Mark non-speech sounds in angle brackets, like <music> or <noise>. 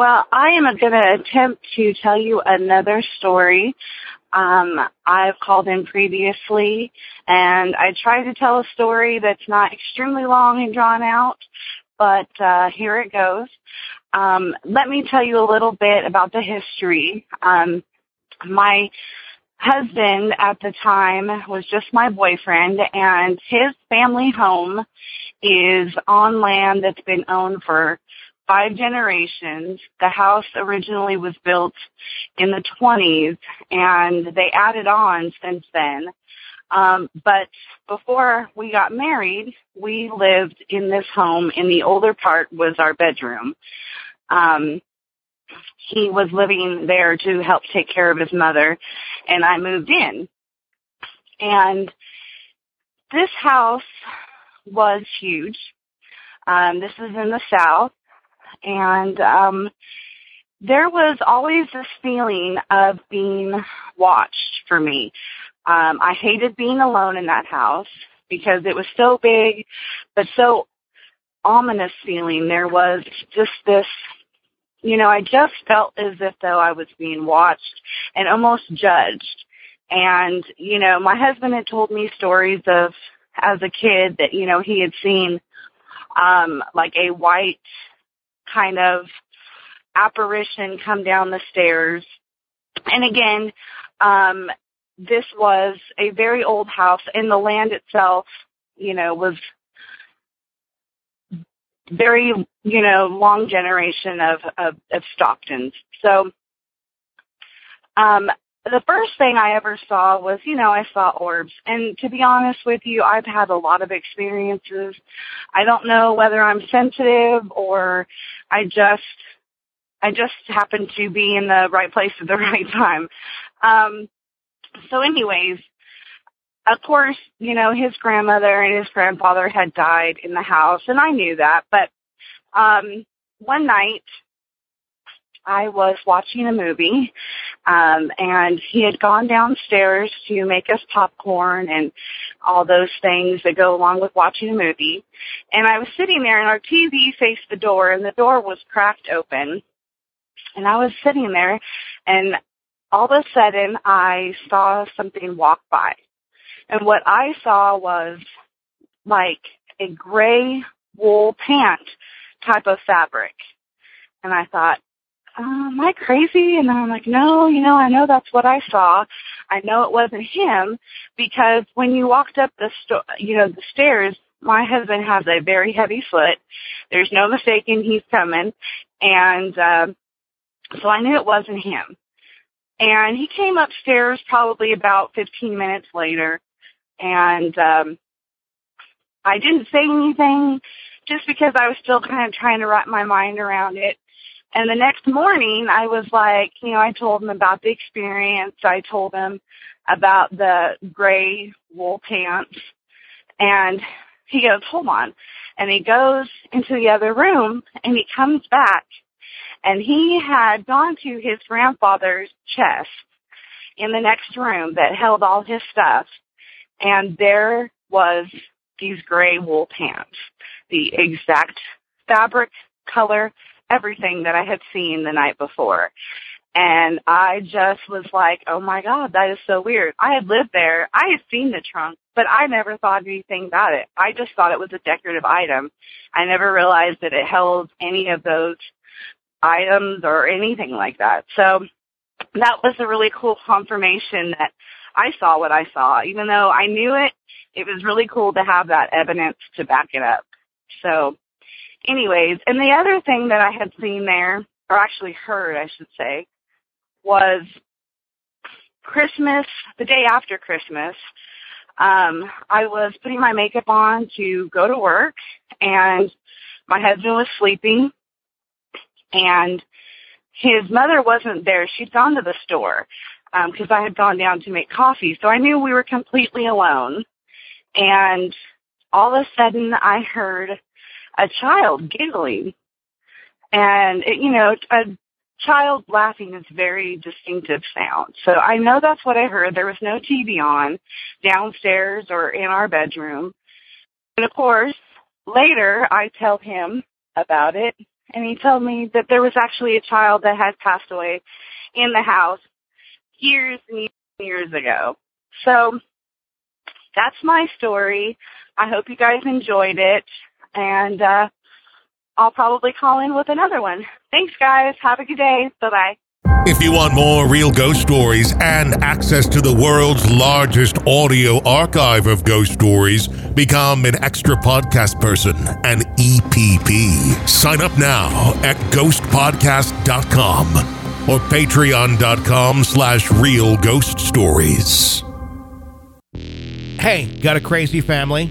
Well, I am going to attempt to tell you another story. Um, I've called in previously and I tried to tell a story that's not extremely long and drawn out, but uh, here it goes. Um, let me tell you a little bit about the history. Um, my husband at the time was just my boyfriend and his family home is on land that's been owned for five generations. The house originally was built in the 20s and they added on since then. Um, but before we got married, we lived in this home and the older part was our bedroom. Um, he was living there to help take care of his mother and I moved in. And this house was huge. Um, this is in the south and um there was always this feeling of being watched for me. Um I hated being alone in that house because it was so big but so ominous feeling. There was just this you know, I just felt as if though I was being watched and almost judged. And, you know, my husband had told me stories of as a kid that, you know, he had seen um like a white kind of apparition come down the stairs. And again, um this was a very old house and the land itself, you know, was very, you know, long generation of, of, of Stocktons. So, um, the first thing I ever saw was, you know, I saw orbs. And to be honest with you, I've had a lot of experiences. I don't know whether I'm sensitive or I just, I just happen to be in the right place at the <laughs> right time. Um, so anyways, of course, you know, his grandmother and his grandfather had died in the house and I knew that, but um one night I was watching a movie um and he had gone downstairs to make us popcorn and all those things that go along with watching a movie. And I was sitting there and our TV faced the door and the door was cracked open. And I was sitting there and all of a sudden I saw something walk by and what I saw was like a gray wool pant type of fabric. And I thought, uh, am I crazy? And then I'm like, no, you know, I know that's what I saw. I know it wasn't him because when you walked up the sto- you know, the stairs, my husband has a very heavy foot. There's no mistaking he's coming. And, um, so I knew it wasn't him. And he came upstairs probably about 15 minutes later and um I didn't say anything just because I was still kind of trying to wrap my mind around it. And the next morning I was like, you know, I told him about the experience. I told him about the gray wool pants and he goes, hold on. And he goes into the other room and he comes back and he had gone to his grandfather's chest in the next room that held all his stuff and there was these gray wool pants, the exact fabric, color, everything that I had seen the night before. And I just was like, oh my God, that is so weird. I had lived there. I had seen the trunk, but I never thought anything about it. I just thought it was a decorative item. I never realized that it held any of those items or anything like that. So that was a really cool confirmation that I saw what I saw. Even though I knew it, it was really cool to have that evidence to back it up. So, anyways, and the other thing that I had seen there, or actually heard, I should say, was Christmas, the day after Christmas, um, I was putting my makeup on to go to work and my husband was sleeping and his mother wasn't there. She'd gone to the store because um, I had gone down to make coffee. So I knew we were completely alone. And all of a sudden I heard a child giggling. And, it, you know, a child laughing is very distinctive sound. So I know that's what I heard. There was no TV on downstairs or in our bedroom. And of course, later I tell him about it and he told me that there was actually a child that had passed away in the house years and years ago. So that's my story. I hope you guys enjoyed it and uh I'll probably call in with another one. Thanks guys. Have a good day. Bye bye. If you want more real ghost stories and access to the world's largest audio archive of ghost stories, become an extra podcast person, an EPP. Sign up now at ghostpodcast.com or patreon.com slash real ghost stories. Hey, got a crazy family?